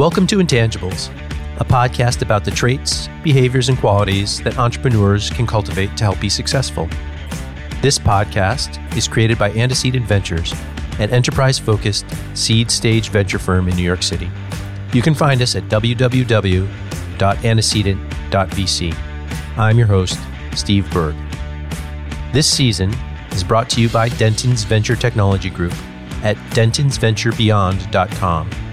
Welcome to Intangibles, a podcast about the traits, behaviors, and qualities that entrepreneurs can cultivate to help be successful. This podcast is created by Antecedent Ventures, an enterprise focused seed stage venture firm in New York City. You can find us at www.antecedent.vc. I'm your host, Steve Berg. This season is brought to you by Dentons Venture Technology Group at dentonsventurebeyond.com.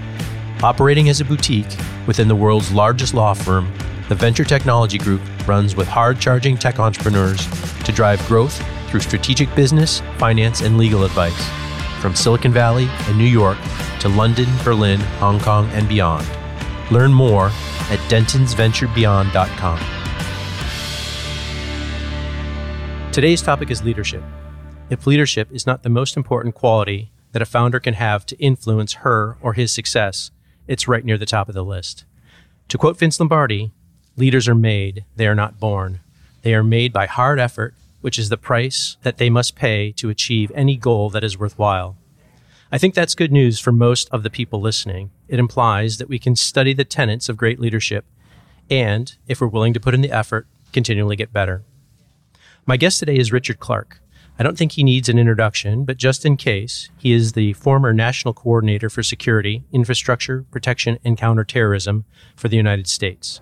Operating as a boutique within the world's largest law firm, the Venture Technology Group runs with hard charging tech entrepreneurs to drive growth through strategic business, finance, and legal advice from Silicon Valley and New York to London, Berlin, Hong Kong, and beyond. Learn more at dentonsventurebeyond.com. Today's topic is leadership. If leadership is not the most important quality that a founder can have to influence her or his success, it's right near the top of the list. To quote Vince Lombardi, leaders are made, they are not born. They are made by hard effort, which is the price that they must pay to achieve any goal that is worthwhile. I think that's good news for most of the people listening. It implies that we can study the tenets of great leadership and, if we're willing to put in the effort, continually get better. My guest today is Richard Clarke. I don't think he needs an introduction, but just in case, he is the former National Coordinator for Security, Infrastructure, Protection, and Counterterrorism for the United States.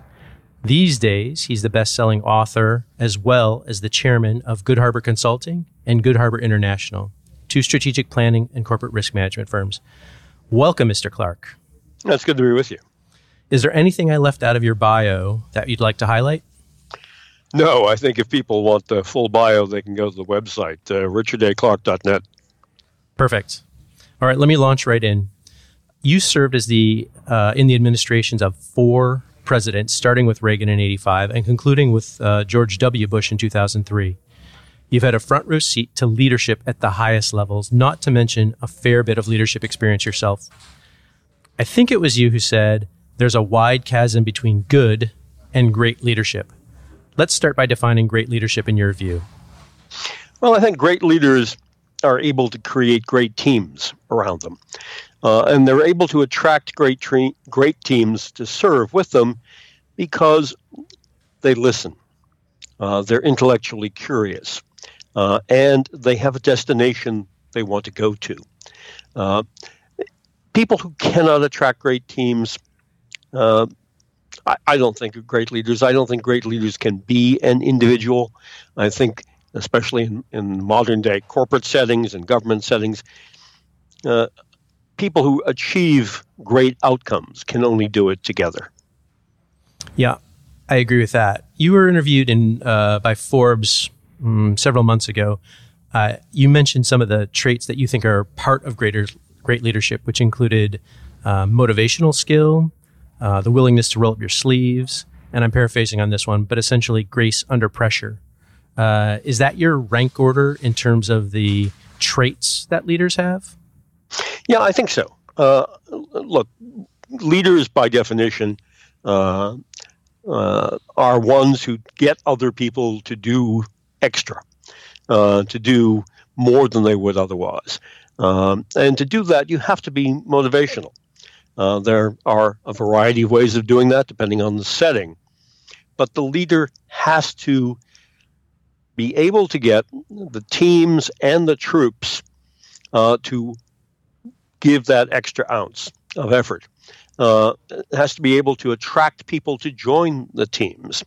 These days, he's the best selling author as well as the chairman of Good Harbor Consulting and Good Harbor International, two strategic planning and corporate risk management firms. Welcome, Mr. Clarke. That's good to be with you. Is there anything I left out of your bio that you'd like to highlight? No, I think if people want the full bio, they can go to the website, uh, richardaclark.net. Perfect. All right, let me launch right in. You served as the uh, in the administrations of four presidents, starting with Reagan in '85 and concluding with uh, George W. Bush in 2003. You've had a front row seat to leadership at the highest levels, not to mention a fair bit of leadership experience yourself. I think it was you who said there's a wide chasm between good and great leadership. Let's start by defining great leadership in your view. Well, I think great leaders are able to create great teams around them. Uh, and they're able to attract great, tre- great teams to serve with them because they listen. Uh, they're intellectually curious. Uh, and they have a destination they want to go to. Uh, people who cannot attract great teams uh, I, I don't think of great leaders. I don't think great leaders can be an individual. I think, especially in, in modern day corporate settings and government settings, uh, people who achieve great outcomes can only do it together. Yeah, I agree with that. You were interviewed in uh, by Forbes um, several months ago. Uh, you mentioned some of the traits that you think are part of greater great leadership, which included uh, motivational skill, uh, the willingness to roll up your sleeves, and I'm paraphrasing on this one, but essentially grace under pressure. Uh, is that your rank order in terms of the traits that leaders have? Yeah, I think so. Uh, look, leaders by definition uh, uh, are ones who get other people to do extra, uh, to do more than they would otherwise. Um, and to do that, you have to be motivational. Uh, there are a variety of ways of doing that depending on the setting. But the leader has to be able to get the teams and the troops uh, to give that extra ounce of effort. Uh, has to be able to attract people to join the teams.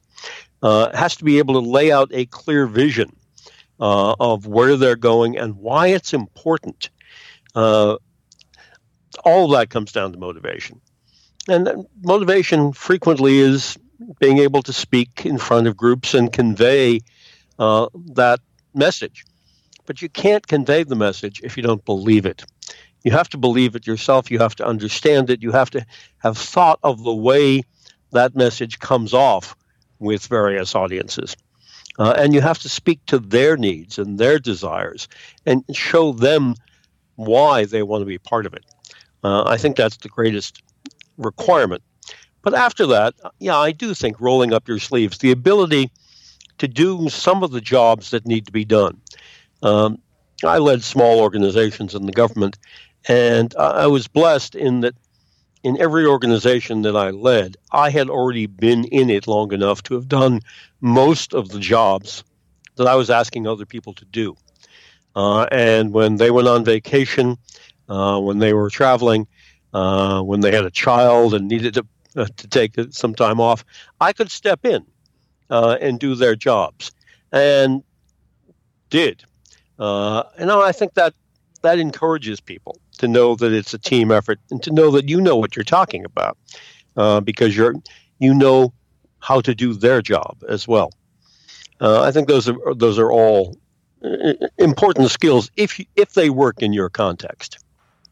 Uh, has to be able to lay out a clear vision uh, of where they're going and why it's important. Uh, all that comes down to motivation. And motivation frequently is being able to speak in front of groups and convey uh, that message. But you can't convey the message if you don't believe it. You have to believe it yourself. You have to understand it. You have to have thought of the way that message comes off with various audiences. Uh, and you have to speak to their needs and their desires and show them why they want to be part of it. Uh, I think that's the greatest requirement. But after that, yeah, I do think rolling up your sleeves, the ability to do some of the jobs that need to be done. Um, I led small organizations in the government, and I was blessed in that in every organization that I led, I had already been in it long enough to have done most of the jobs that I was asking other people to do. Uh, and when they went on vacation, uh, when they were traveling, uh, when they had a child and needed to, uh, to take some time off, I could step in uh, and do their jobs, and did. Uh, and I think that that encourages people to know that it's a team effort and to know that you know what you're talking about because you're you know how to do their job as well. I think those are those are all important skills if if they work in your context.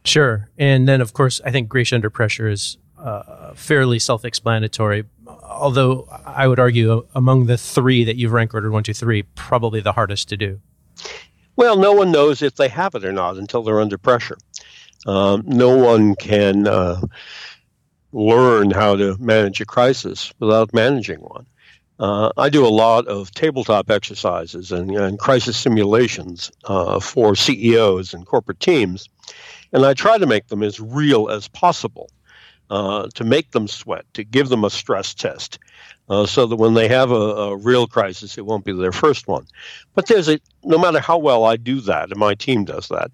Sure, and then of course I think Grace Under Pressure is uh, fairly self-explanatory. Although I would argue among the three that you've ranked ordered one, two, three, probably the hardest to do. Well, no one knows if they have it or not until they're under pressure. Um, no one can uh, learn how to manage a crisis without managing one. Uh, I do a lot of tabletop exercises and, and crisis simulations uh, for CEOs and corporate teams, and I try to make them as real as possible. Uh, to make them sweat, to give them a stress test, uh, so that when they have a, a, real crisis, it won't be their first one. But there's a no matter how well I do that, and my team does that,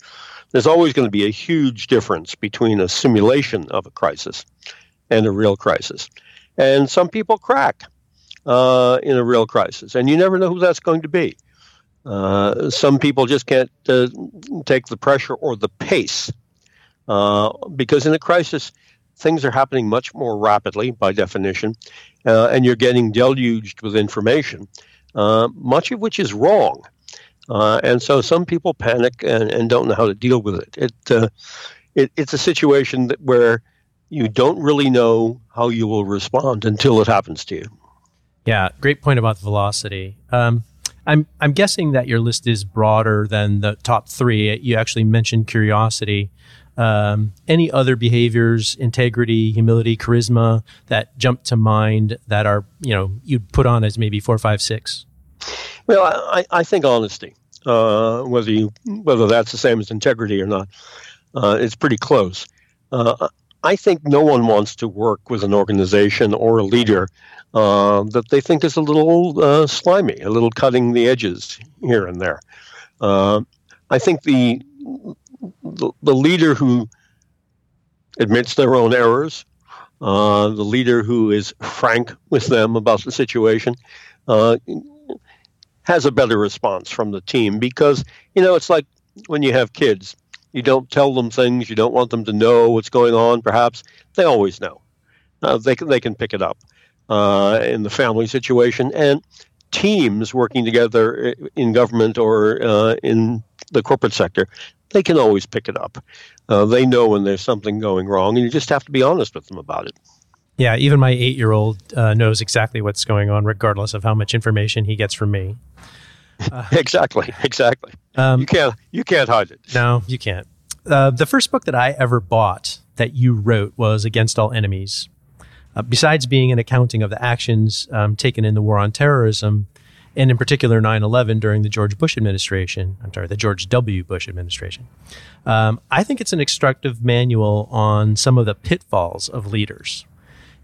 there's always going to be a huge difference between a simulation of a crisis and a real crisis. And some people crack uh, in a real crisis, and you never know who that's going to be. Uh, some people just can't uh, take the pressure or the pace uh, because in a crisis, things are happening much more rapidly by definition, uh, and you're getting deluged with information, uh, much of which is wrong. and so some people panic and, and, don't know how to deal with it. It, it it's a situation that, where you don't really know how you will respond until it happens to you. Yeah, great point about velocity. Um, I'm I'm guessing that your list is broader than the top three. You actually mentioned curiosity. Um, any other behaviors, integrity, humility, charisma that jump to mind that are you know you'd put on as maybe four, five, six? Well, I, I think honesty. Uh, whether you whether that's the same as integrity or not, uh, it's pretty close. Uh, I think no one wants to work with an organization or a leader uh, that they think is a little uh, slimy, a little cutting the edges here and there. Uh, I think the, the, the leader who admits their own errors, uh, the leader who is frank with them about the situation, uh, has a better response from the team because you know it's like when you have kids you don't tell them things. You don't want them to know what's going on. Perhaps they always know. Uh, they can they can pick it up uh, in the family situation and teams working together in government or uh, in the corporate sector. They can always pick it up. Uh, they know when there's something going wrong, and you just have to be honest with them about it. Yeah, even my eight-year-old uh, knows exactly what's going on, regardless of how much information he gets from me. Uh, exactly, exactly. Um, you can't you can't hide it. No, you can't. Uh, the first book that I ever bought that you wrote was Against All Enemies. Uh, besides being an accounting of the actions um, taken in the war on terrorism, and in particular 9/11 during the George Bush administration. I'm sorry, the George W. Bush administration. Um, I think it's an instructive manual on some of the pitfalls of leaders.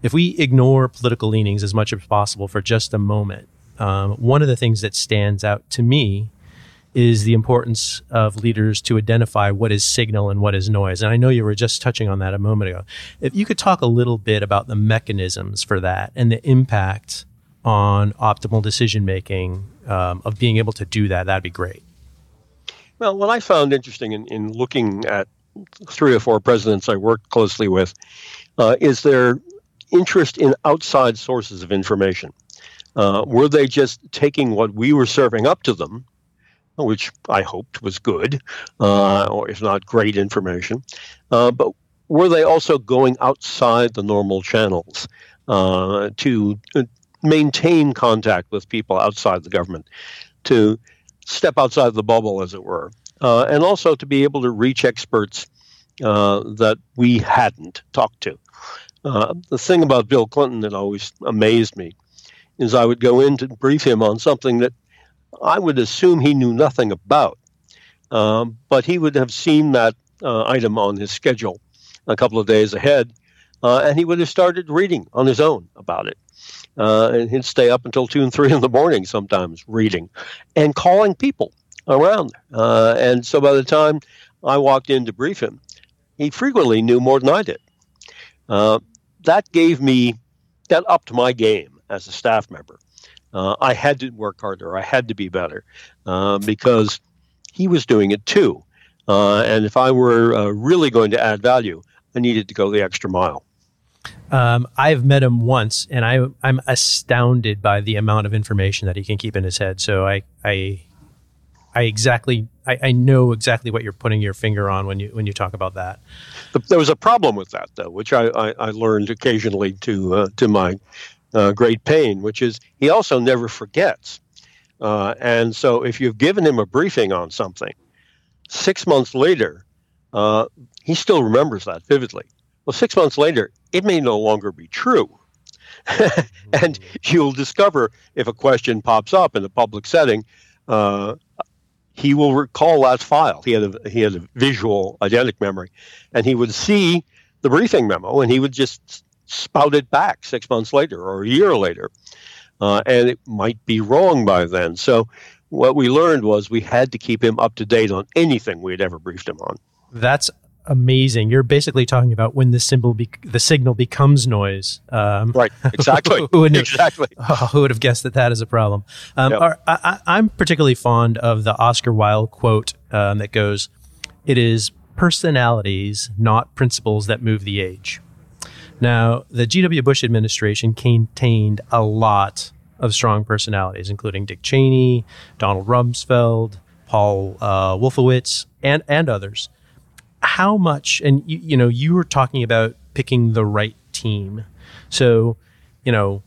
If we ignore political leanings as much as possible for just a moment, um, one of the things that stands out to me is the importance of leaders to identify what is signal and what is noise. And I know you were just touching on that a moment ago. If you could talk a little bit about the mechanisms for that and the impact on optimal decision making um, of being able to do that, that'd be great. Well, what I found interesting in, in looking at three or four presidents I worked closely with uh, is their interest in outside sources of information. Uh, were they just taking what we were serving up to them, which I hoped was good, uh, or if not great information, uh, but were they also going outside the normal channels uh, to uh, maintain contact with people outside the government, to step outside the bubble, as it were, uh, and also to be able to reach experts that we hadn't talked to? the thing about Bill Clinton that always amazed me is I would go in to brief him on something that I would assume he knew nothing about, um, but he would have seen that uh, item on his schedule a couple of days ahead uh, and he would have started reading on his own about it. Uh, and he'd stay up until two and three in the morning sometimes reading and calling people around. Uh, and so by the time I walked in to brief him, he frequently knew more than I did. Uh, that gave me, that upped my game as a staff member. Uh, I had to work harder. I had to be better uh, because he was doing it too. Uh, and if I were really going to add value, I needed to go the extra mile. Um, I've met him once, and I, I'm astounded by the amount of information that he can keep in his head. So I, I, I exactly, I, I know exactly what you're putting your finger on when you when you talk about that. There was a problem with that, though, which I, I, I learned occasionally to uh, to my uh, great pain, which is he also never forgets. Uh, and so, if you've given him a briefing on something, six months later, uh, he still remembers that vividly. Well, six months later, it may no longer be true. and you'll discover if a question pops up in a public setting, uh, he will recall that file. He had a he had a visual eidetic memory, and he would see the briefing memo, and he would just spout it back six months later or a year later, uh, and it might be wrong by then. So what we learned was we had to keep him up to date on anything we had ever briefed him on. That's amazing. You're basically talking about when the symbol, be- the signal becomes noise. Um, right. Exactly. who, would exactly. Oh, who would have guessed that that is a problem? Um, yep. I, am particularly fond of the Oscar Wilde quote um, that goes, "It is personalities, not principles, that move the age." Now, the G.W. Bush administration contained a lot of strong personalities, including Dick Cheney, Donald Rumsfeld, Paul uh, Wolfowitz, and and others. How much? And you, you know, you were talking about picking the right team. So, you know,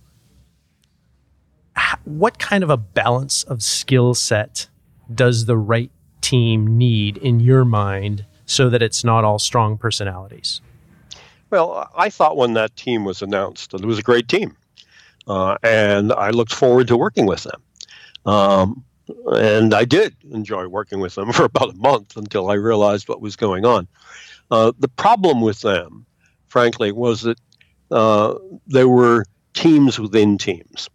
what kind of a balance of skill set does the right team need in your mind so that it's not all strong personalities? Well, I thought when that team was announced that it was a great team. Uh, and I looked forward to working with them. Um, and I did enjoy working with them for about a month until I realized what was going on. Uh, the problem with them, frankly, was that uh, there were teams within teams.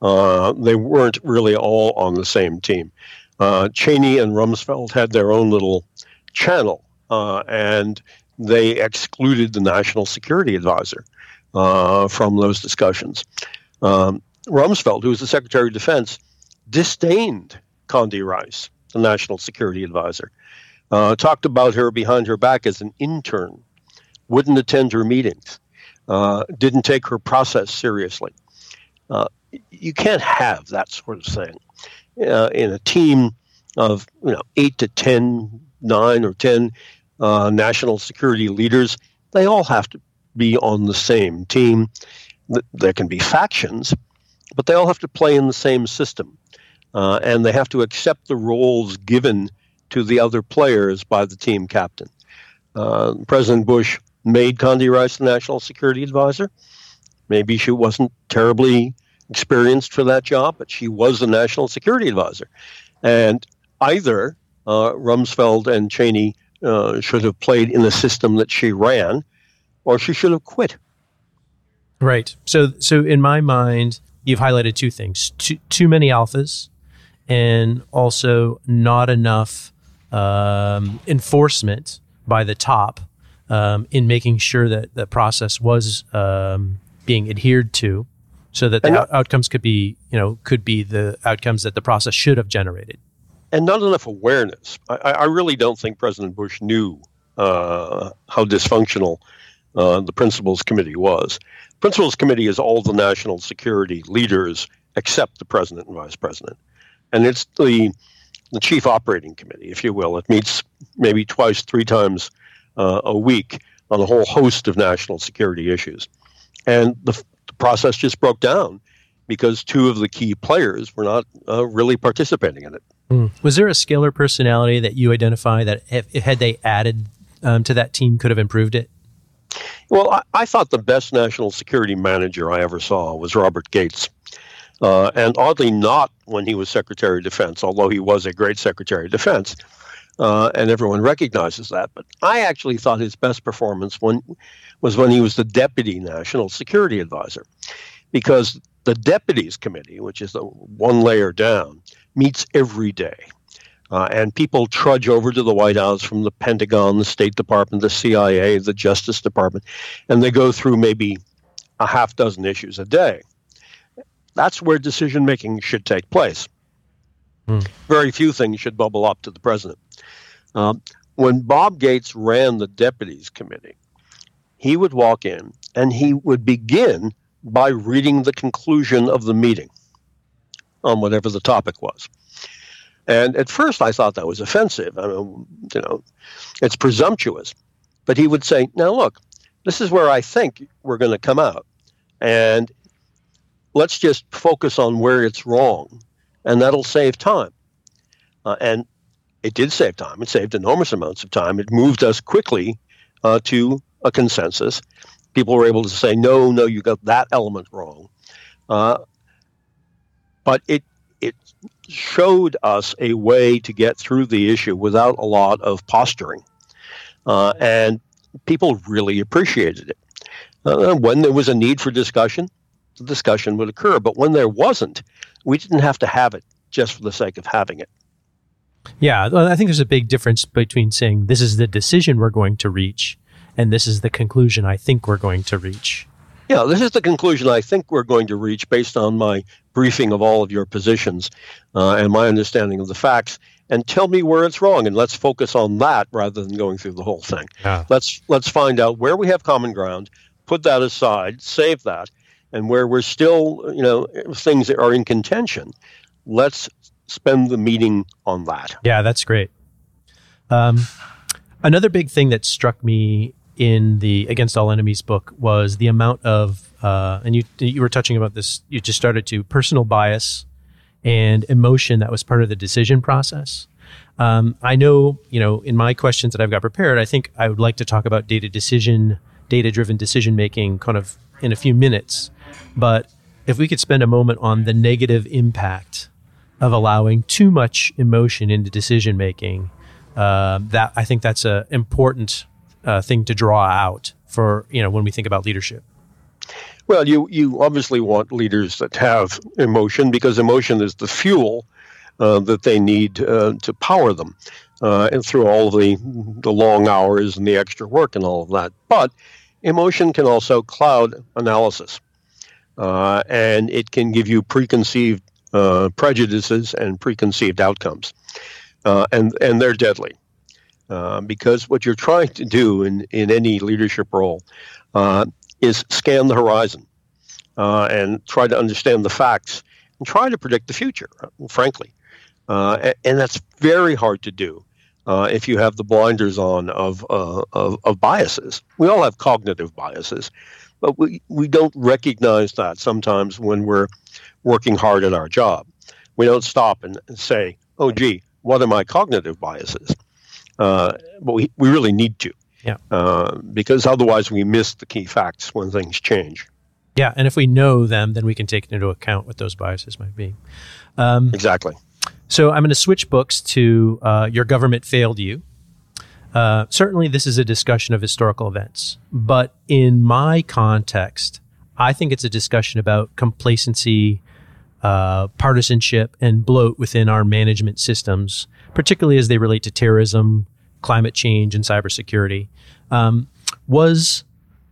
Uh, they weren't really all on the same team. Uh, Cheney and Rumsfeld had their own little channel, uh, and they excluded the national security advisor from those discussions. Um, Rumsfeld, who was the Secretary of Defense, disdained Condi Rice, the National Security Advisor, uh, talked about her behind her back as an intern, wouldn't attend her meetings, uh, didn't take her process seriously. Uh, you can't have that sort of thing uh, in a team of you know eight to ten, nine or ten uh, national security leaders. They all have to be on the same team there can be factions, but they all have to play in the same system. Uh, and they have to accept the roles given to the other players by the team captain. Uh, President Bush made Condi Rice the national security advisor. Maybe she wasn't terribly experienced for that job, but she was the national security advisor. And either uh, Rumsfeld and Cheney uh, should have played in the system that she ran, or she should have quit. Right. So, so in my mind, you've highlighted two things: too, too many alphas, and also not enough um, enforcement by the top um, in making sure that the process was um, being adhered to, so that the out- outcomes could be, you know, could be the outcomes that the process should have generated. And not enough awareness. I, I really don't think President Bush knew uh, how dysfunctional uh, the Principals Committee was. Principals Committee is all the national security leaders except the president and vice president, and it's the the chief operating committee, if you will. It meets maybe twice, three times uh, a week on a whole host of national security issues, and the, the, process just broke down because two of the key players were not uh, really participating in it. Mm. Was there a scalar personality that you identify that if, had they added um, to that team could have improved it? Well, I, I, thought the best national security manager I ever saw was Robert Gates. Uh, and oddly, not when he was Secretary of Defense, although he was a great Secretary of Defense. uh, and everyone recognizes that. But I actually thought his best performance when, was when he was the deputy national security advisor, because the deputies committee, which is the one layer down, meets every day. Uh, and people trudge over to the White House from the Pentagon, the State Department, the CIA, the Justice Department, and they go through maybe a half dozen issues a day. That's where decision making should take place. Hmm. Very few things should bubble up to the president. Um, when Bob Gates ran the Deputies Committee, he would walk in and he would begin by reading the conclusion of the meeting on whatever the topic was. And at first, I thought that was offensive. I mean, you know, it's presumptuous. But he would say, "Now look, this is where I think we're going to come out, and let's just focus on where it's wrong, and that'll save time." Uh, and it did save time. It saved enormous amounts of time. It moved us quickly uh, to a consensus. People were able to say, "No, no, you got that element wrong." Uh, but it it showed us a way to get through the issue without a lot of posturing. Uh, and people really appreciated it. Uh, when there was a need for discussion, the discussion would occur. But when there wasn't, we didn't have to have it just for the sake of having it. Yeah, I think there's a big difference between saying this is the decision we're going to reach and this is the conclusion I think we're going to reach. Yeah, this is the conclusion I think we're going to reach based on my briefing of all of your positions uh, and my understanding of the facts. And tell me where it's wrong, and let's focus on that rather than going through the whole thing. Yeah. Let's let's find out where we have common ground, put that aside, save that, and where we're still, you know, things that are in contention. Let's spend the meeting on that. Yeah, that's great. Um, another big thing that struck me in the Against All Enemies book was the amount of, uh, and you you were touching about this. You just started to personal bias and emotion that was part of the decision process. Um, I know, you know, in my questions that I've got prepared, I think I would like to talk about data decision, data driven decision making, kind of in a few minutes. But if we could spend a moment on the negative impact of allowing too much emotion into decision making, uh, that I think that's an important uh, thing to draw out for you know when we think about leadership? Well, you you obviously want leaders that have emotion because emotion is the fuel uh, that they need uh, to power them, uh, and through all the the long hours and the extra work and all of that. But emotion can also cloud analysis, uh, and it can give you preconceived uh, prejudices and preconceived outcomes, and and they're deadly. Uh, because what you're trying to do in, in any leadership role uh, is scan the horizon uh, and try to understand the facts and try to predict the future, frankly. Uh, and, and, that's very hard to do uh, if you have the blinders on of, of, of biases. We all have cognitive biases, but we, we don't recognize that sometimes when we're working hard at our job. We don't stop and and say, oh, gee, what are my cognitive biases? uh, but we, we really need to. Yeah. Uh, because otherwise we miss the key facts when things change. Yeah, and if we know them, then we can take into account what those biases might be. Um, exactly. So I'm going to switch books to uh, Your Government Failed You. Uh, certainly, this is a discussion of historical events, but in my context, I think it's a discussion about complacency, uh, partisanship, and bloat within our management systems particularly as they relate to terrorism, climate change, and cybersecurity. Um, was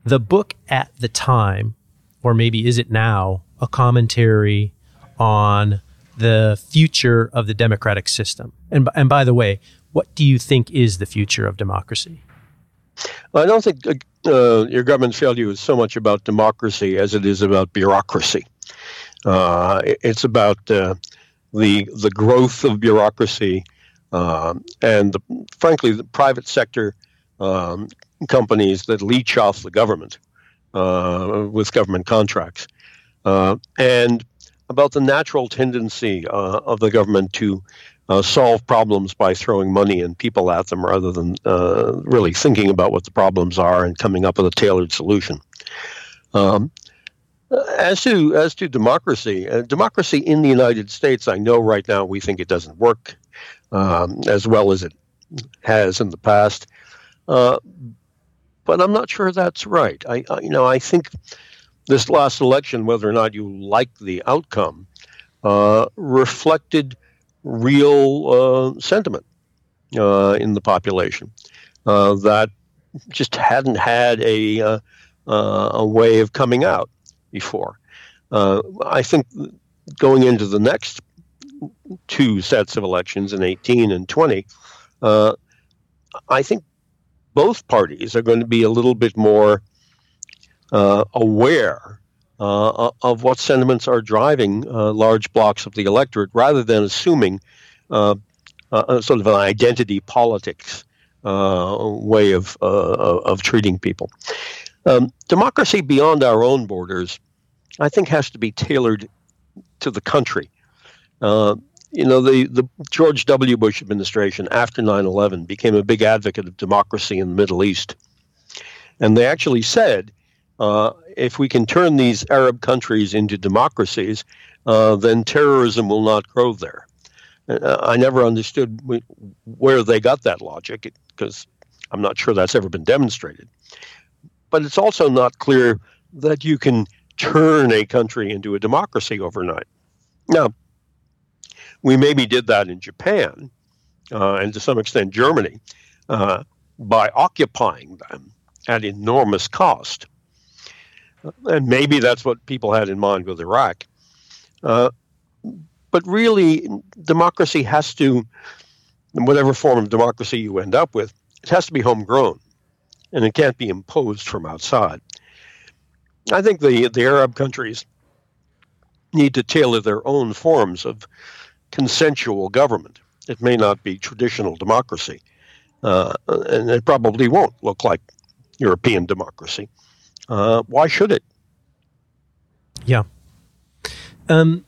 the book at the time, or maybe is it now, a commentary on the future of the democratic system? And, and by the way, what do you think is the future of democracy? Well, I don't think uh, your government you is so much about democracy as it is about bureaucracy. Uh, it's about uh, the the growth of bureaucracy um, and the, frankly, the private sector um, companies that leech off the government uh, with government contracts, uh, and about the natural tendency uh, of the government to uh, solve problems by throwing money and people at them rather than uh, really thinking about what the problems are and coming up with a tailored solution. Um, as to as to democracy, uh, democracy in the United States, I know right now we think it doesn't work um, as well as it has in the past. Uh, but I'm not sure that's right. I, I, you know, I think this last election, whether or not you like the outcome, uh, reflected real uh, sentiment uh, in the population uh, that just hadn't had a uh, a way of coming out before. I think going into the next two sets of elections in 18 and 20, uh, I think both parties are going to be a little bit more uh, aware uh, of what sentiments are driving uh, large blocks of the electorate rather than assuming uh, sort of an identity politics uh, way of, of treating people. Um, democracy beyond our own borders, I think, has to be tailored to the country. Uh, you know, the, the George W. Bush administration after 9 11 became a big advocate of democracy in the Middle East. And they actually said uh, if we can turn these Arab countries into democracies, uh, then terrorism will not grow there. Uh, I never understood where they got that logic because I'm not sure that's ever been demonstrated. But it's also not clear that you can turn a country into a democracy overnight. Now, we maybe did that in Japan uh, and to some extent Germany by occupying them at enormous cost. And maybe that's what people had in mind with Iraq. Uh, but really, democracy has to, whatever form of democracy you end up with, it has to be homegrown and it can't be imposed from outside. I think the, the Arab countries need to tailor their own forms of consensual government. It may not be traditional democracy, uh, and it probably won't look like European democracy. Uh, why should it? Yeah. Um,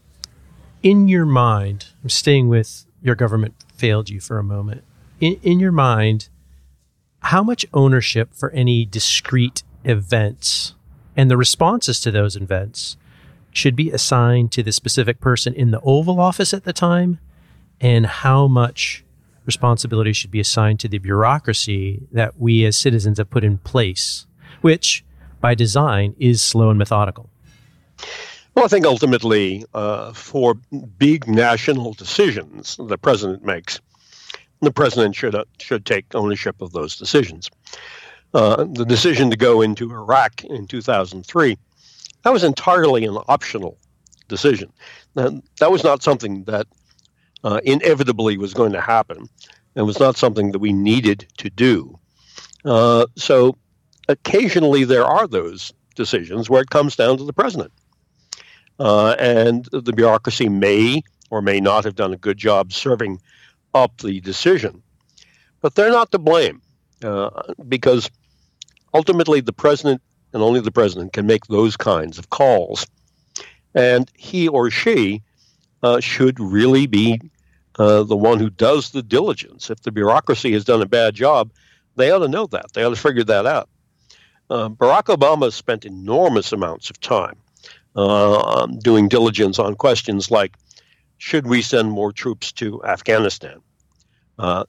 in your mind, I'm staying with your government failed you for a moment. In, in your mind, how much ownership for any discrete events and the responses to those events should be assigned to the specific person in the Oval Office at the time, and how much responsibility should be assigned to the bureaucracy that we as citizens have put in place, which by design is slow and methodical. Well, I think ultimately, uh, for big national decisions the president makes, the president should uh, should take ownership of those decisions. Uh, the decision to go into Iraq in 2003 that was entirely an optional decision. That, was not something that uh, inevitably was going to happen. and was not something that we needed to do. Uh, so occasionally there are those decisions where it comes down to the president. Uh, and the bureaucracy may or may not have done a good job serving up the decision. But they're not to blame uh, because ultimately the president and only the president can make those kinds of calls. And he or she uh, should really be uh, the one who does the diligence. If the bureaucracy has done a bad job, they ought to know that. They ought to figure that out. Uh, Barack Obama spent enormous amounts of time uh, doing diligence on questions like should we send more troops to Afghanistan? Uh,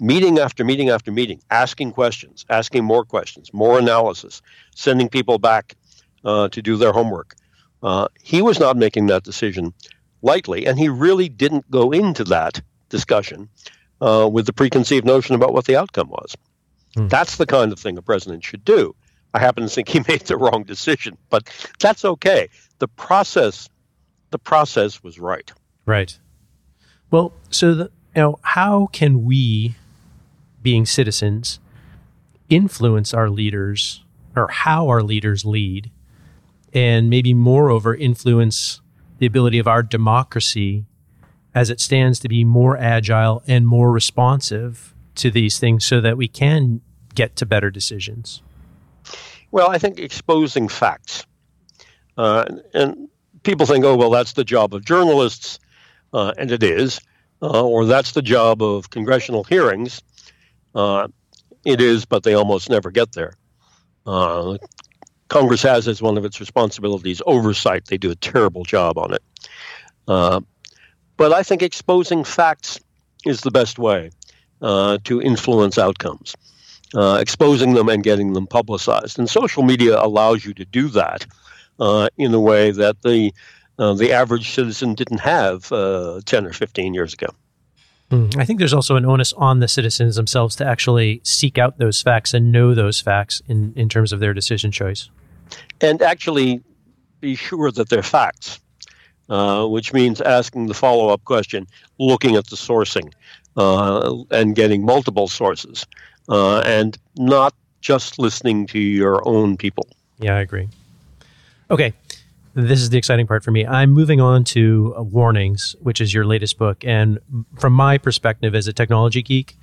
meeting after meeting after meeting, asking questions, asking more questions, more analysis, sending people back uh, to do their homework. Uh, he was not making that decision lightly, and he really didn't go into that discussion uh, with the preconceived notion about what the outcome was. Hmm. That's the kind of thing a president should do. I happen to think he made the wrong decision, but that's okay. The process, the process was right. Right. Well, so the, you how can we being citizens, influence our leaders or how our leaders lead, and maybe moreover influence the ability of our democracy as it stands to be more agile and more responsive to these things so that we can get to better decisions? Well, I think exposing facts. Uh, and people think, oh, well, that's the job of journalists, uh, and it is, uh, or that's the job of congressional hearings. Uh, it is, but they almost never get there. Uh, Congress has as one of its responsibilities oversight. They do a terrible job on it. Uh, but I think exposing facts is the best way. to influence outcomes, uh, exposing them and getting them publicized. And social media allows you to do that uh, in a way that the uh, the average citizen didn't have uh, 10 or 15 years ago. Mm. I think there's also an onus on the citizens themselves to actually seek out those facts and know those facts in, in terms of their decision choice. And actually be sure that they're facts, uh, which means asking the follow up question, looking at the sourcing, uh, and getting multiple sources, uh, and not just listening to your own people. Yeah, I agree. Okay, this is the exciting part for me. I'm moving on to uh, Warnings, which is your latest book. And from my perspective as a technology geek,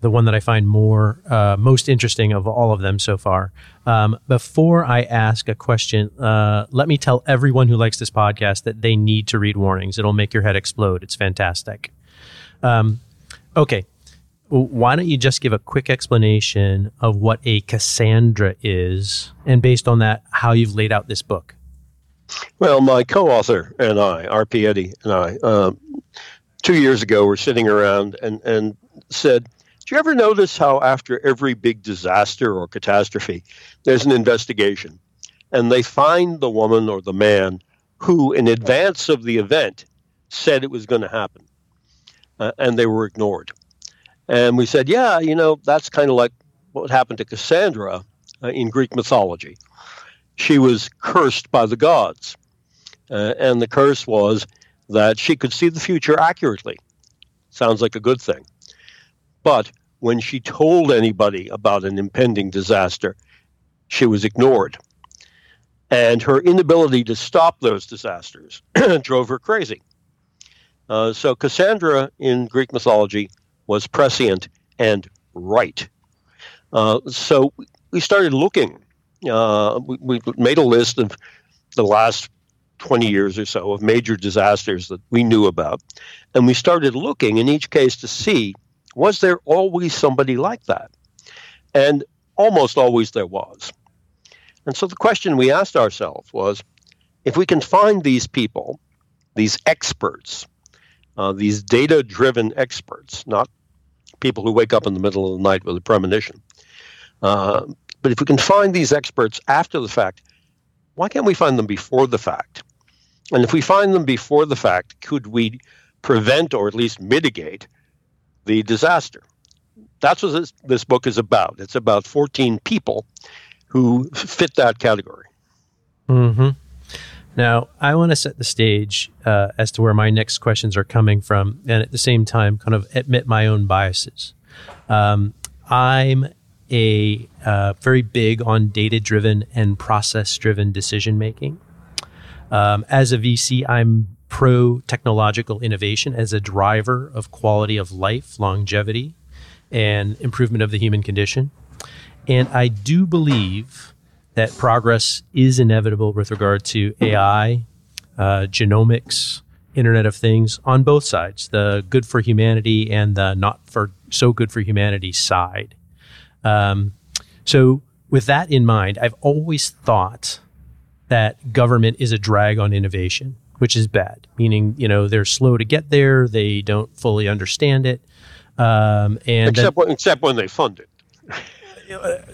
the one that I find more uh, most interesting of all of them so far. Um, before I ask a question, uh, let me tell everyone who likes this podcast that they need to read Warnings. It'll make your head explode. It's fantastic. Um, okay, why don't you just give a quick explanation of what a Cassandra is, and based on that, how you've laid out this book? Well, my co-author and I, R.P. Eddy and I, uh, two years ago, were sitting around and, and said, do you ever notice how after every big disaster or catastrophe, there's an investigation, and they find the woman or the man who, in advance of the event, said it was going to happen, uh, and they were ignored. And we said, yeah, you know, that's kind of like what happened to Cassandra uh, in Greek mythology she was cursed by the gods. Uh, and the curse was that she could see the future accurately. Sounds like a good thing. But when she told anybody about an impending disaster, she was ignored. And her inability to stop those disasters drove her crazy. Uh, so Cassandra in Greek mythology was prescient and right. Uh, so we started looking uh, we, we made a list of the last 20 years or so of major disasters that we knew about. And we started looking in each case to see was there always somebody like that? And almost always there was. And so the question we asked ourselves was if we can find these people, these experts, uh, these data driven experts, not people who wake up in the middle of the night with a premonition, uh, but if we can find these experts after the fact, why can't we find them before the fact? And if we find them before the fact, could we prevent or at least mitigate the disaster? That's what this, this book is about. It's about 14 people who fit that category. Mm-hmm. Now, I want to set the stage uh, as to where my next questions are coming from, and at the same time, kind of admit my own biases. Um, I'm a uh, very big on data driven and process driven decision making. Um, as a VC, I'm pro technological innovation as a driver of quality of life, longevity, and improvement of the human condition. And I do believe that progress is inevitable with regard to AI, uh, genomics, Internet of Things on both sides, the good for humanity and the not for so good for humanity side. Um, so, with that in mind, I've always thought that government is a drag on innovation, which is bad. Meaning, you know, they're slow to get there, they don't fully understand it, um, and except when, except when they fund it.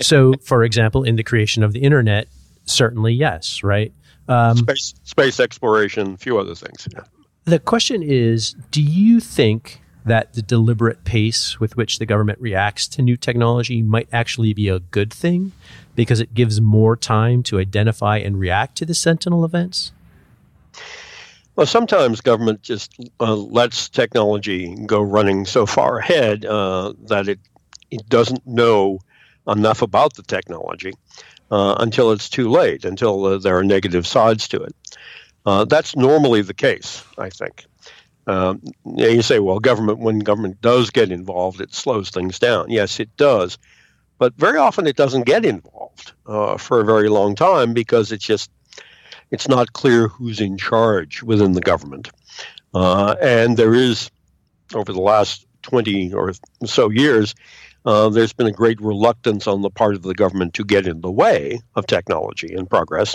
so, for example, in the creation of the internet, certainly yes, right? Um, space, space exploration, a few other things. Yeah. The question is, do you think that the deliberate pace with which the government reacts to new technology might actually be a good thing because it gives more time to identify and react to the sentinel events? Well, sometimes government just uh, lets technology go running so far ahead uh, that it, it doesn't know enough about the technology uh, until it's too late, until uh, there are negative sides to it. Uh, that's normally the case, I think. Um, you say, well, government when government does get involved, it slows things down. Yes, it does, but very often it doesn't get involved uh, for a very long time because it's just it's not clear who's in charge within the government, uh, and there is over the last twenty or so years. Uh, there's been a great reluctance on the part of the government to get in the way of technology and progress,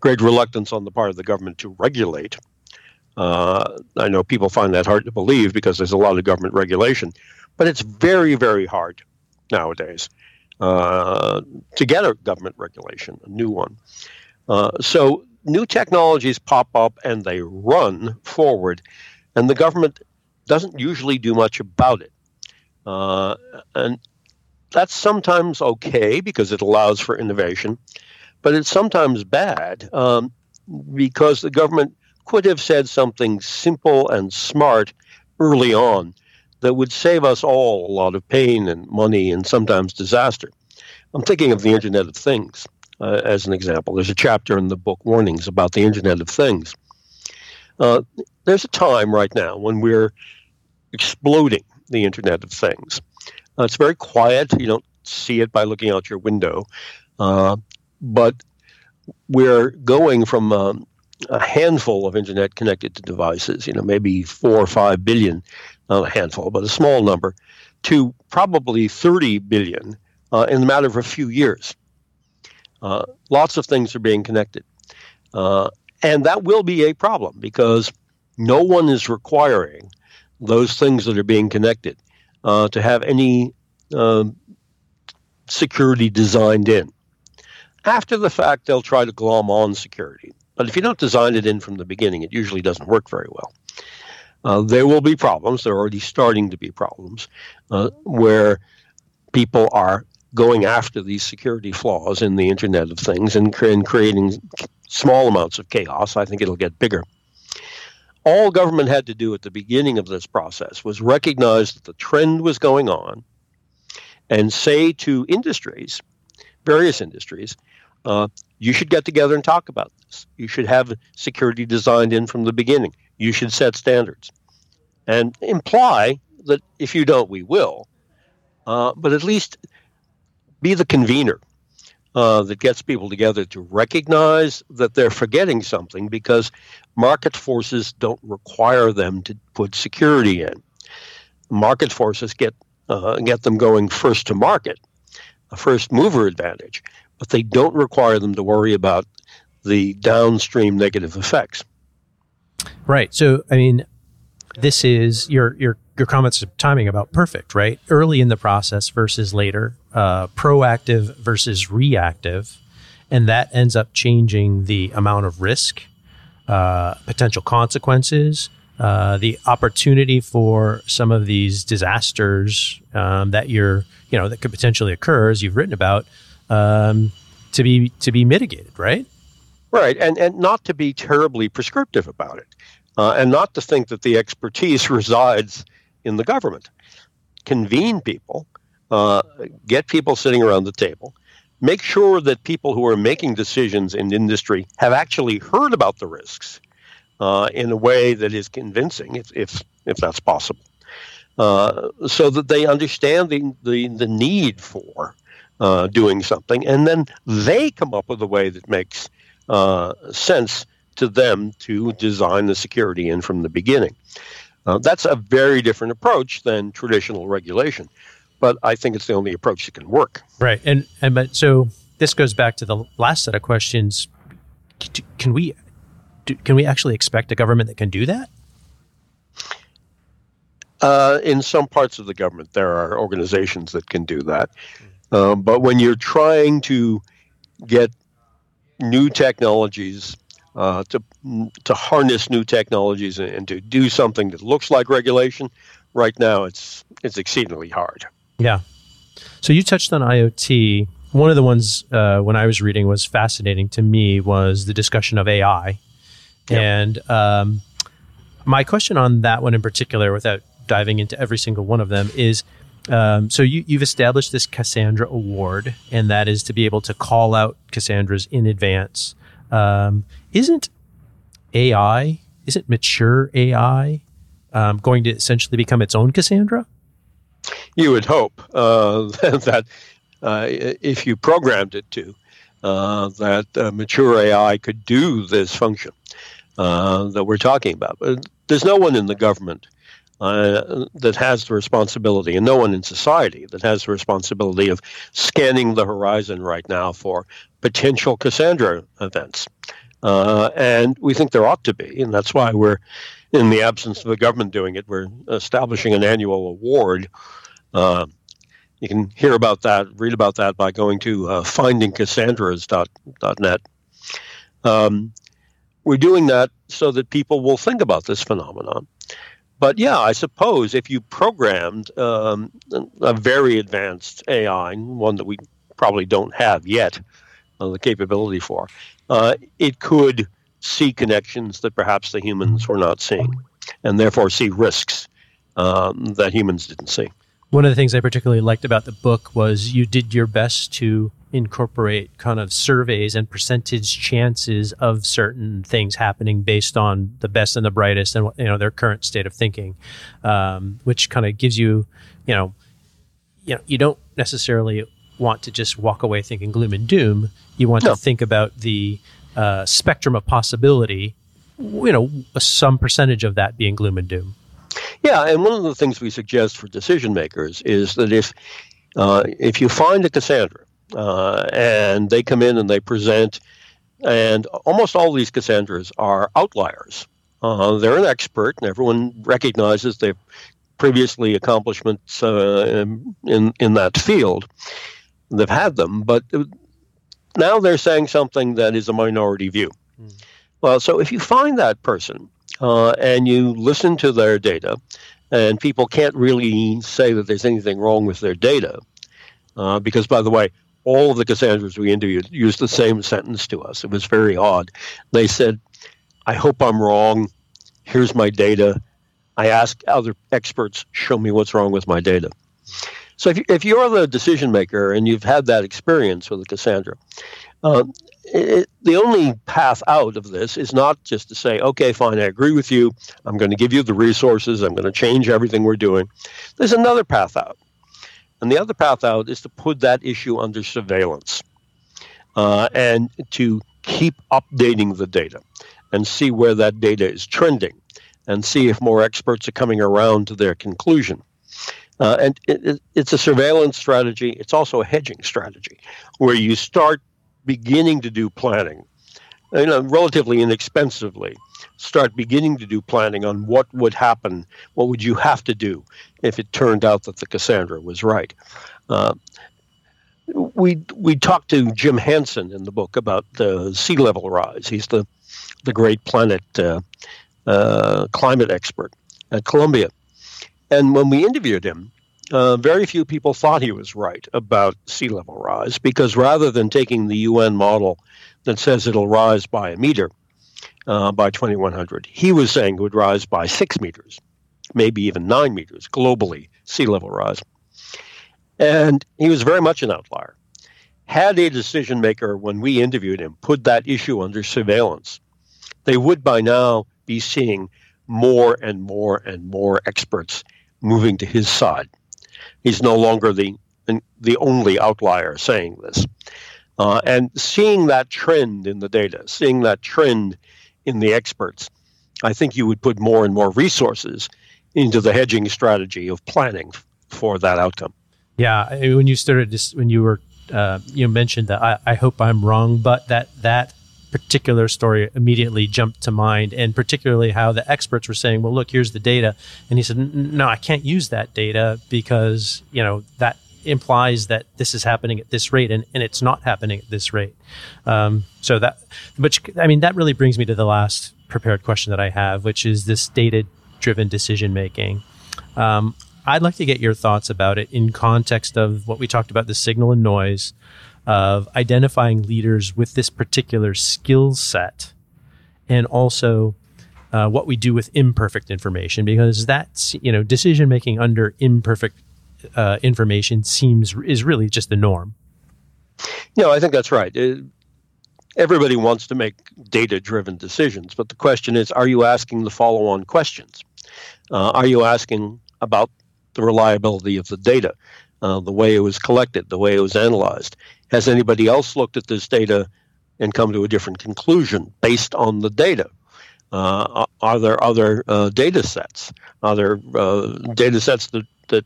great reluctance on the part of the government to regulate uh, I know people find that hard to believe because there's a lot of government regulation, But it's very, very hard nowadays uh, to get a government regulation, a new one. Uh, so new technologies pop up and they run forward, and the government doesn't usually do much about it. Uh, and that's sometimes okay because it allows for innovation, but it's sometimes bad um, because the government could have said something simple and smart early on that would save us all a lot of pain and money and sometimes disaster. I'm thinking of the Internet of Things uh, as an example. There's a chapter in the book Warnings about the Internet of Things. Uh, there's a time right now when we're exploding the Internet of Things. Uh, it's very quiet. You don't see it by looking out your window. Uh, but we're going from um, a handful of internet connected devices, you know, maybe four or five billion, not a handful, but a small number, to probably 30 billion uh, in the matter of a few years. Uh, lots of things are being connected. Uh, and that will be a problem because no one is requiring those things that are being connected uh, to have any um, security designed in. After the fact, they'll try to glom on security. But if you don't design it in from the beginning, it usually doesn't work very well. Uh, there will be problems. There are already starting to be problems uh, where people are going after these security flaws in the Internet of Things and, and creating small amounts of chaos. I think it'll get bigger. All government had to do at the beginning of this process was recognize that the trend was going on and say to industries, various industries, uh, you should get together and talk about this. You should have security designed in from the beginning. You should set standards and imply that if you don't, we will. Uh, but at least be the convener uh, that gets people together to recognize that they're forgetting something because market forces don't require them to put security in. Market forces get uh, get them going first to market, a first mover advantage but they don't require them to worry about the downstream negative effects. Right. So, I mean, this is your your your comments of timing about perfect, right? Early in the process versus later, uh, proactive versus reactive, and that ends up changing the amount of risk, uh, potential consequences, uh, the opportunity for some of these disasters um, that you're you know that could potentially occur, as you've written about, um, to be to be mitigated, right? Right, and and not to be terribly prescriptive about it, uh, and not to think that the expertise resides in the government. Convene people, uh, get people sitting around the table, make sure that people who are making decisions in industry have actually heard about the risks uh, in a way that is convincing, if if if that's possible, uh, so that they understand the the, the need for uh, doing something, and then they come up with a way that makes uh, sense to them to design the security in from the beginning. Uh, that's a very different approach than traditional regulation, but I think it's the only approach that can work. Right, and and but so this goes back to the last set of questions. Can we can we actually expect a government that can do that? Uh, in some parts of the government, there are organizations that can do that. Um, but when you're trying to get new technologies uh, to to harness new technologies and, and, to do something that looks like regulation, right now it's it's exceedingly hard. Yeah. So you touched on IoT. One of the ones uh, when I was reading was fascinating to me was the discussion of AI, yep. and um, my question on that one in particular, without diving into every single one of them, is um, so you, you've established this Cassandra Award, and that is to be able to call out Cassandras in advance. Um, isn't AI, isn't mature AI um, going to essentially become its own Cassandra? You would hope uh, that uh, if you programmed it to, uh, that mature AI could do this function that we're talking about. But there's no one in the government uh, that has the responsibility, and no one in society that has the responsibility of scanning the horizon right now for potential Cassandra events. Uh, and we think there ought to be, and that's why we're, in the absence of the government doing it, we're establishing an annual award Uh, you can hear about that, read about that by going to uh, findingcassandras.net. Um, we're doing that so that people will think about this phenomenon. But yeah, I suppose if you programmed um, a very advanced AI, one that we probably don't have yet uh, the capability for, uh, it could see connections that perhaps the humans were not seeing, and therefore see risks um, that humans didn't see. One of the things I particularly liked about the book was you did your best to incorporate kind of surveys and percentage chances of certain things happening based on the best and the brightest and you know their current state of thinking, um, which kind of gives you, you know, you know, you don't necessarily want to just walk away thinking gloom and doom. You want no. to think about the uh, spectrum of possibility. You know, some percentage of that being gloom and doom. Yeah, and one of the things we suggest for decision makers is that if uh, if you find a Cassandra uh, and they come in and they present, and almost all these Cassandras are outliers. Uh, they're an expert, and everyone recognizes their previously accomplishments uh, in in that field. They've had them, but now they're saying something that is a minority view. Mm. Well, so if you find that person uh, and you listen to their data, and people can't really say that there's anything wrong with their data, uh, because by the way, all of the Cassandras we interviewed used the same sentence to us. It was very odd. They said, "I hope I'm wrong. Here's my data. I ask other experts, show me what's wrong with my data." So if, if you're the decision maker and you've had that experience with the Cassandra, uh, it, the only path out of this is not just to say, okay, fine, I agree with you. I'm going to give you the resources. I'm going to change everything we're doing. There's another path out. And the other path out is to put that issue under surveillance uh, and to keep updating the data and see where that data is trending and see if more experts are coming around to their conclusion. Uh, and it, it's a surveillance strategy. It's also a hedging strategy where you start beginning to do planning, you know, relatively inexpensively. Start beginning to do planning on what would happen, what would you have to do if it turned out that the Cassandra was right. Uh, we we talked to Jim Hansen in the book about the sea level rise. He's the the great planet uh, uh, climate expert at Columbia, and when we interviewed him, uh, very few people thought he was right about sea level rise because rather than taking the UN model that says it'll rise by a meter uh, by 2100, he was saying it would rise by six meters, maybe even nine meters globally, sea level rise. And he was very much an outlier. Had a decision maker, when we interviewed him, put that issue under surveillance, they would by now be seeing more and more and more experts moving to his side. He's no longer the the only outlier saying this. Uh, and seeing that trend in the data, seeing that trend in the experts, I think you would put more and more resources into the hedging strategy of planning for that outcome. Yeah, when you started this, when you were uh, you mentioned that I, I hope I'm wrong, but that that particular story immediately jumped to mind, and particularly how the experts were saying, "Well, look, here's the data," and he said, "No, I can't use that data because you know that implies that this is happening at this rate, and, and it's not happening at this rate." Um, so that, which I mean, that really brings me to the last prepared question that I have, which is this data-driven decision making. Um, I'd like to get your thoughts about it in context of what we talked about the signal and noise, of identifying leaders with this particular skill set and also uh, what we do with imperfect information because that's you know decision making under imperfect uh, information seems is really just the norm. No i think that's right. It, everybody wants to make data driven decisions but the question is are you asking the follow on questions? Uh, are you asking about the reliability of the data uh, the way it was collected the way it was analyzed has anybody else looked at this data and come to a different conclusion based on the data? Uh, are there other uh, data sets? Are there uh, data sets that, that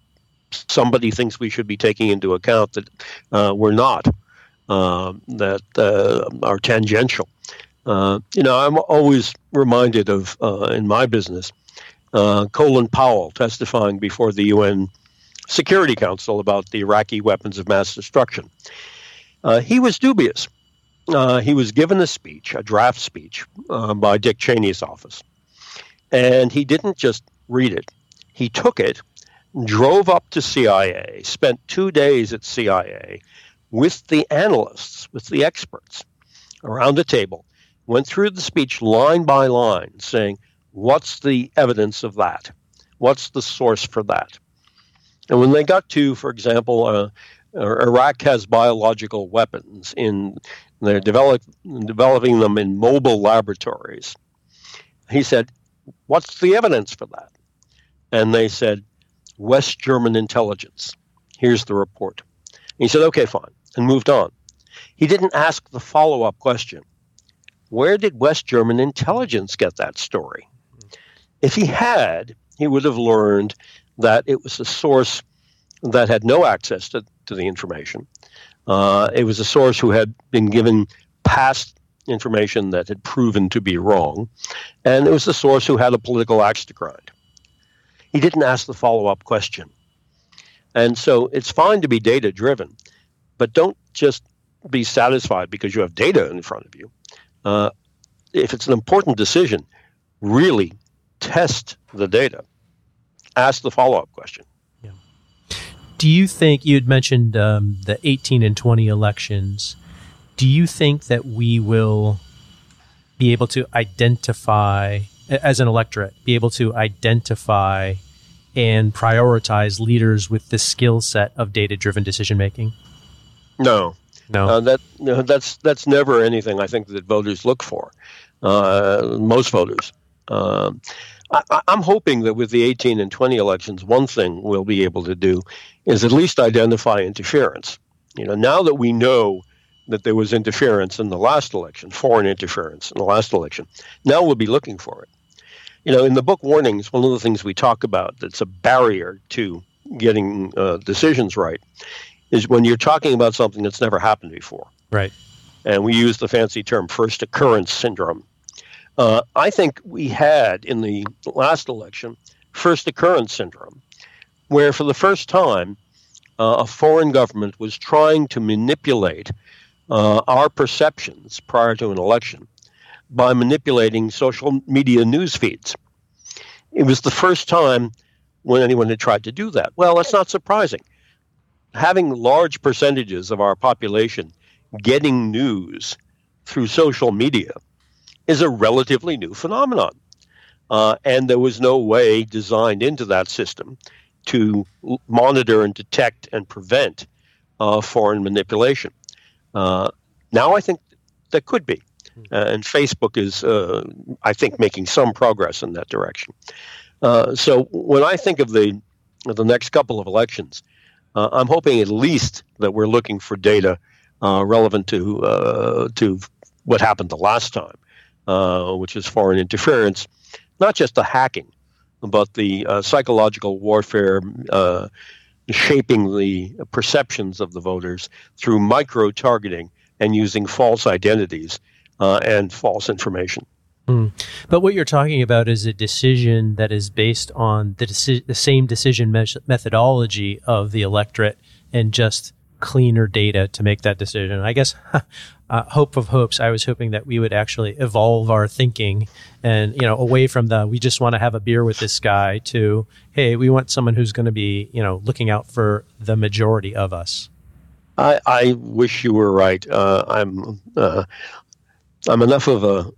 somebody thinks we should be taking into account that uh, we're not, uh, that uh, are tangential? you know, I'm always reminded of, in my business, Colin Powell testifying before the UN Security Council about the Iraqi weapons of mass destruction. Uh, he was dubious. Uh, he was given a speech, a draft speech, uh, by Dick Cheney's office. And he didn't just read it, he took it, drove up to CIA, spent two days at CIA with the analysts, with the experts around the table, went through the speech line by line, saying, What's the evidence of that? What's the source for that? And when they got to, for example, uh, Iraq has biological weapons in they're develop, developing them in mobile laboratories. He said, "What's the evidence for that?" And they said, "West German intelligence. Here's the report." And he said, "Okay, fine," and moved on. He didn't ask the follow-up question: Where did West German intelligence get that story? If he had, he would have learned that it was a source that had no access to, to the information. Uh, it was a source who had been given past information that had proven to be wrong, and it was a source who had a political axe to grind. He didn't ask the follow up question. And so it's fine to be data driven, but don't just be satisfied because you have data in front of you. Uh, if it's an important decision, really test the data. Ask the follow up question. Yeah. Do you think you had mentioned um, the 18 and 20 elections? Do you think that we will be able to identify, as an electorate, be able to identify and prioritize leaders with the skill set of data driven decision making? No. No. Uh, that no, that's that's never anything I think that voters look for. Uh, most voters. Um, I, am hoping that with the 18 and 20 elections, one thing we'll be able to do is at least identify interference. You know, now that we know that there was interference in the last election, foreign interference in the last election, now we'll be looking for it. You know, in the book Warnings, one of the things we talk about that's a barrier to getting uh, decisions right is when you're talking about something that's never happened before. Right. And we use the fancy term first occurrence syndrome. Uh, I think we had in the last election first occurrence syndrome, where for the first time uh, a foreign government was trying to manipulate uh, our perceptions prior to an election by manipulating social media news feeds. It was the first time when anyone had tried to do that. Well, that's not surprising. Having large percentages of our population getting news through social media is a relatively new phenomenon. Uh, and there was no way designed into that system to monitor and detect and prevent uh, foreign manipulation. Uh, now I think there could be. Hmm. Uh, and Facebook is, uh, I think, making some progress in that direction. Uh, so when I think of the, the next couple of elections, I'm hoping at least that we're looking for data relevant to, to what happened the last time uh, which is foreign interference, not just the hacking, but the uh, psychological warfare uh, shaping the perceptions of the voters through micro targeting and using false identities uh, and false information. Mm. But what you're talking about is a decision that is based on the, deci- the same decision me- methodology of the electorate and just cleaner data to make that decision. I guess uh, hope of hopes, I was hoping that we would actually evolve our thinking and, you know, away from the, we just want to have a beer with this guy to, hey, we want someone who's going to be, you know, looking out for the majority of us. I, I wish you were right. Uh, I'm, uh, I'm enough of a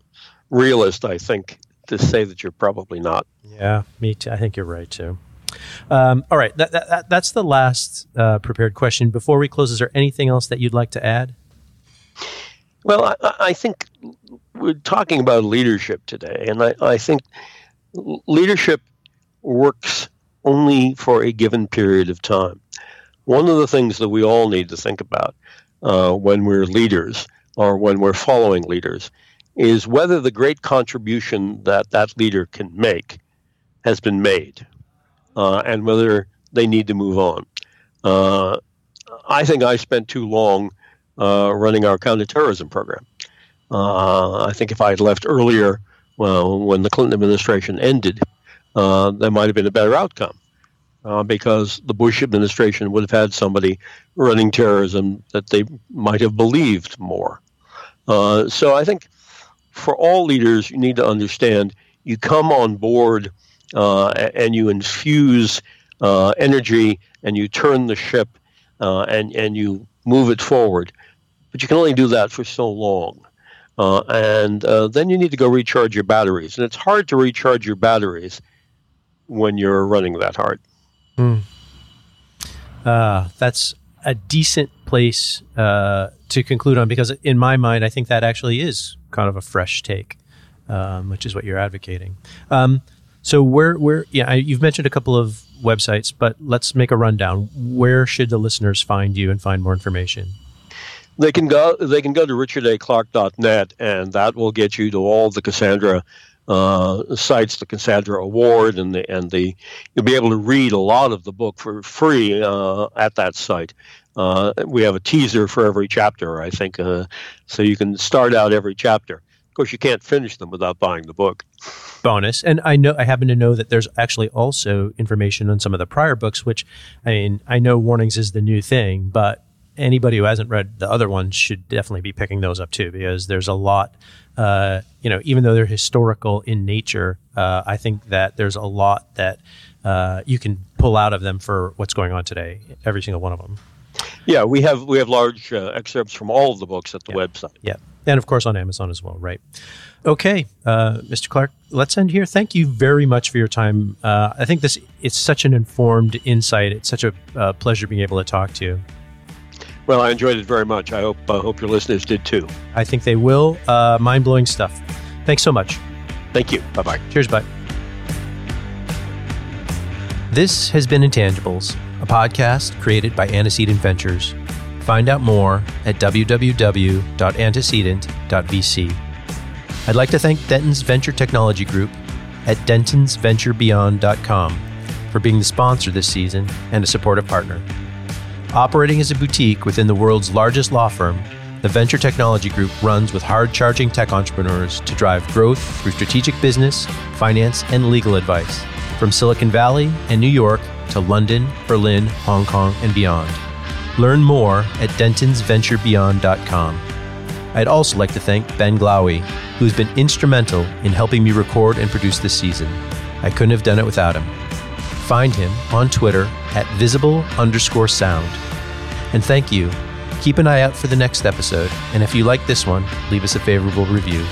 realist, I think, to say that you're probably not. Yeah, me too. I think you're right too. Um, all right, that, that, that's the last uh, prepared question. Before we close, is there anything else that you'd like to add? Well, I, I think we're talking about leadership today, and I, I think leadership works only for a given period of time. One of the things that we all need to think about uh, when we're leaders or when we're following leaders is whether the great contribution that that leader can make has been made uh, and whether they need to move on. Uh, I think I spent too long running our counterterrorism program. Uh, I think if I had left earlier, well, when the Clinton administration ended, uh, there might have been a better outcome. uh, because the Bush administration would have had somebody running terrorism that they might have believed more. Uh, so I think for all leaders, you need to understand you come on board uh, and you infuse uh, energy and you turn the ship uh, and, and you move it forward. But you can only do that for so long. Uh, and uh, then you need to go recharge your batteries. And it's hard to recharge your batteries when you're running that hard. Mm. Uh, that's a decent place uh, to conclude on because, in my mind, I think that actually is kind of a fresh take, um, which is what you're advocating. Um, so, where, where, yeah, I, you've mentioned a couple of websites, but let's make a rundown. Where should the listeners find you and find more information? They can go. They can go to richardaclarke.net, and that will get you to all the Cassandra uh, sites, the Cassandra Award, and the and the you'll be able to read a lot of the book for free uh, at that site. Uh, we have a teaser for every chapter, I think, uh, so you can start out every chapter. Of course, you can't finish them without buying the book. Bonus, and I know I happen to know that there's actually also information on some of the prior books, which I mean I know warnings is the new thing, but anybody who hasn't read the other ones should definitely be picking those up too because there's a lot uh, you know even though they're historical in nature uh, i think that there's a lot that uh, you can pull out of them for what's going on today every single one of them. Yeah we have we have large uh, excerpts from all of the books at the yeah. website. Yeah. And of course on amazon as well right. Okay uh, mr clarke let's end here. Thank you very much for your time. Uh, i think this it's such an informed insight. It's such a pleasure being able to talk to you well, I enjoyed it very much. I hope uh, hope your listeners did too. I think they will. Uh, Mind blowing stuff. Thanks so much. Thank you. Bye bye. Cheers. Bye. This has been Intangibles, a podcast created by Antecedent Ventures. Find out more at www.antecedent.vc. I'd like to thank Dentons Venture Technology Group at dentonsventurebeyond.com for being the sponsor this season and a supportive partner. Operating as a boutique within the world's largest law firm, the Venture Technology Group runs with hard charging tech entrepreneurs to drive growth through strategic business, finance, and legal advice from Silicon Valley and New York to London, Berlin, Hong Kong, and beyond. Learn more at dentonsventurebeyond.com. I'd also like to thank Ben Glowy, who's been instrumental in helping me record and produce this season. I couldn't have done it without him. Find him on Twitter at visible underscore sound. And thank you. Keep an eye out for the next episode, and if you like this one, leave us a favorable review.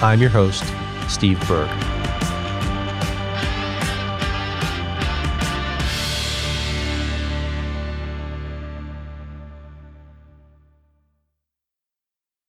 I'm your host, Steve Berg.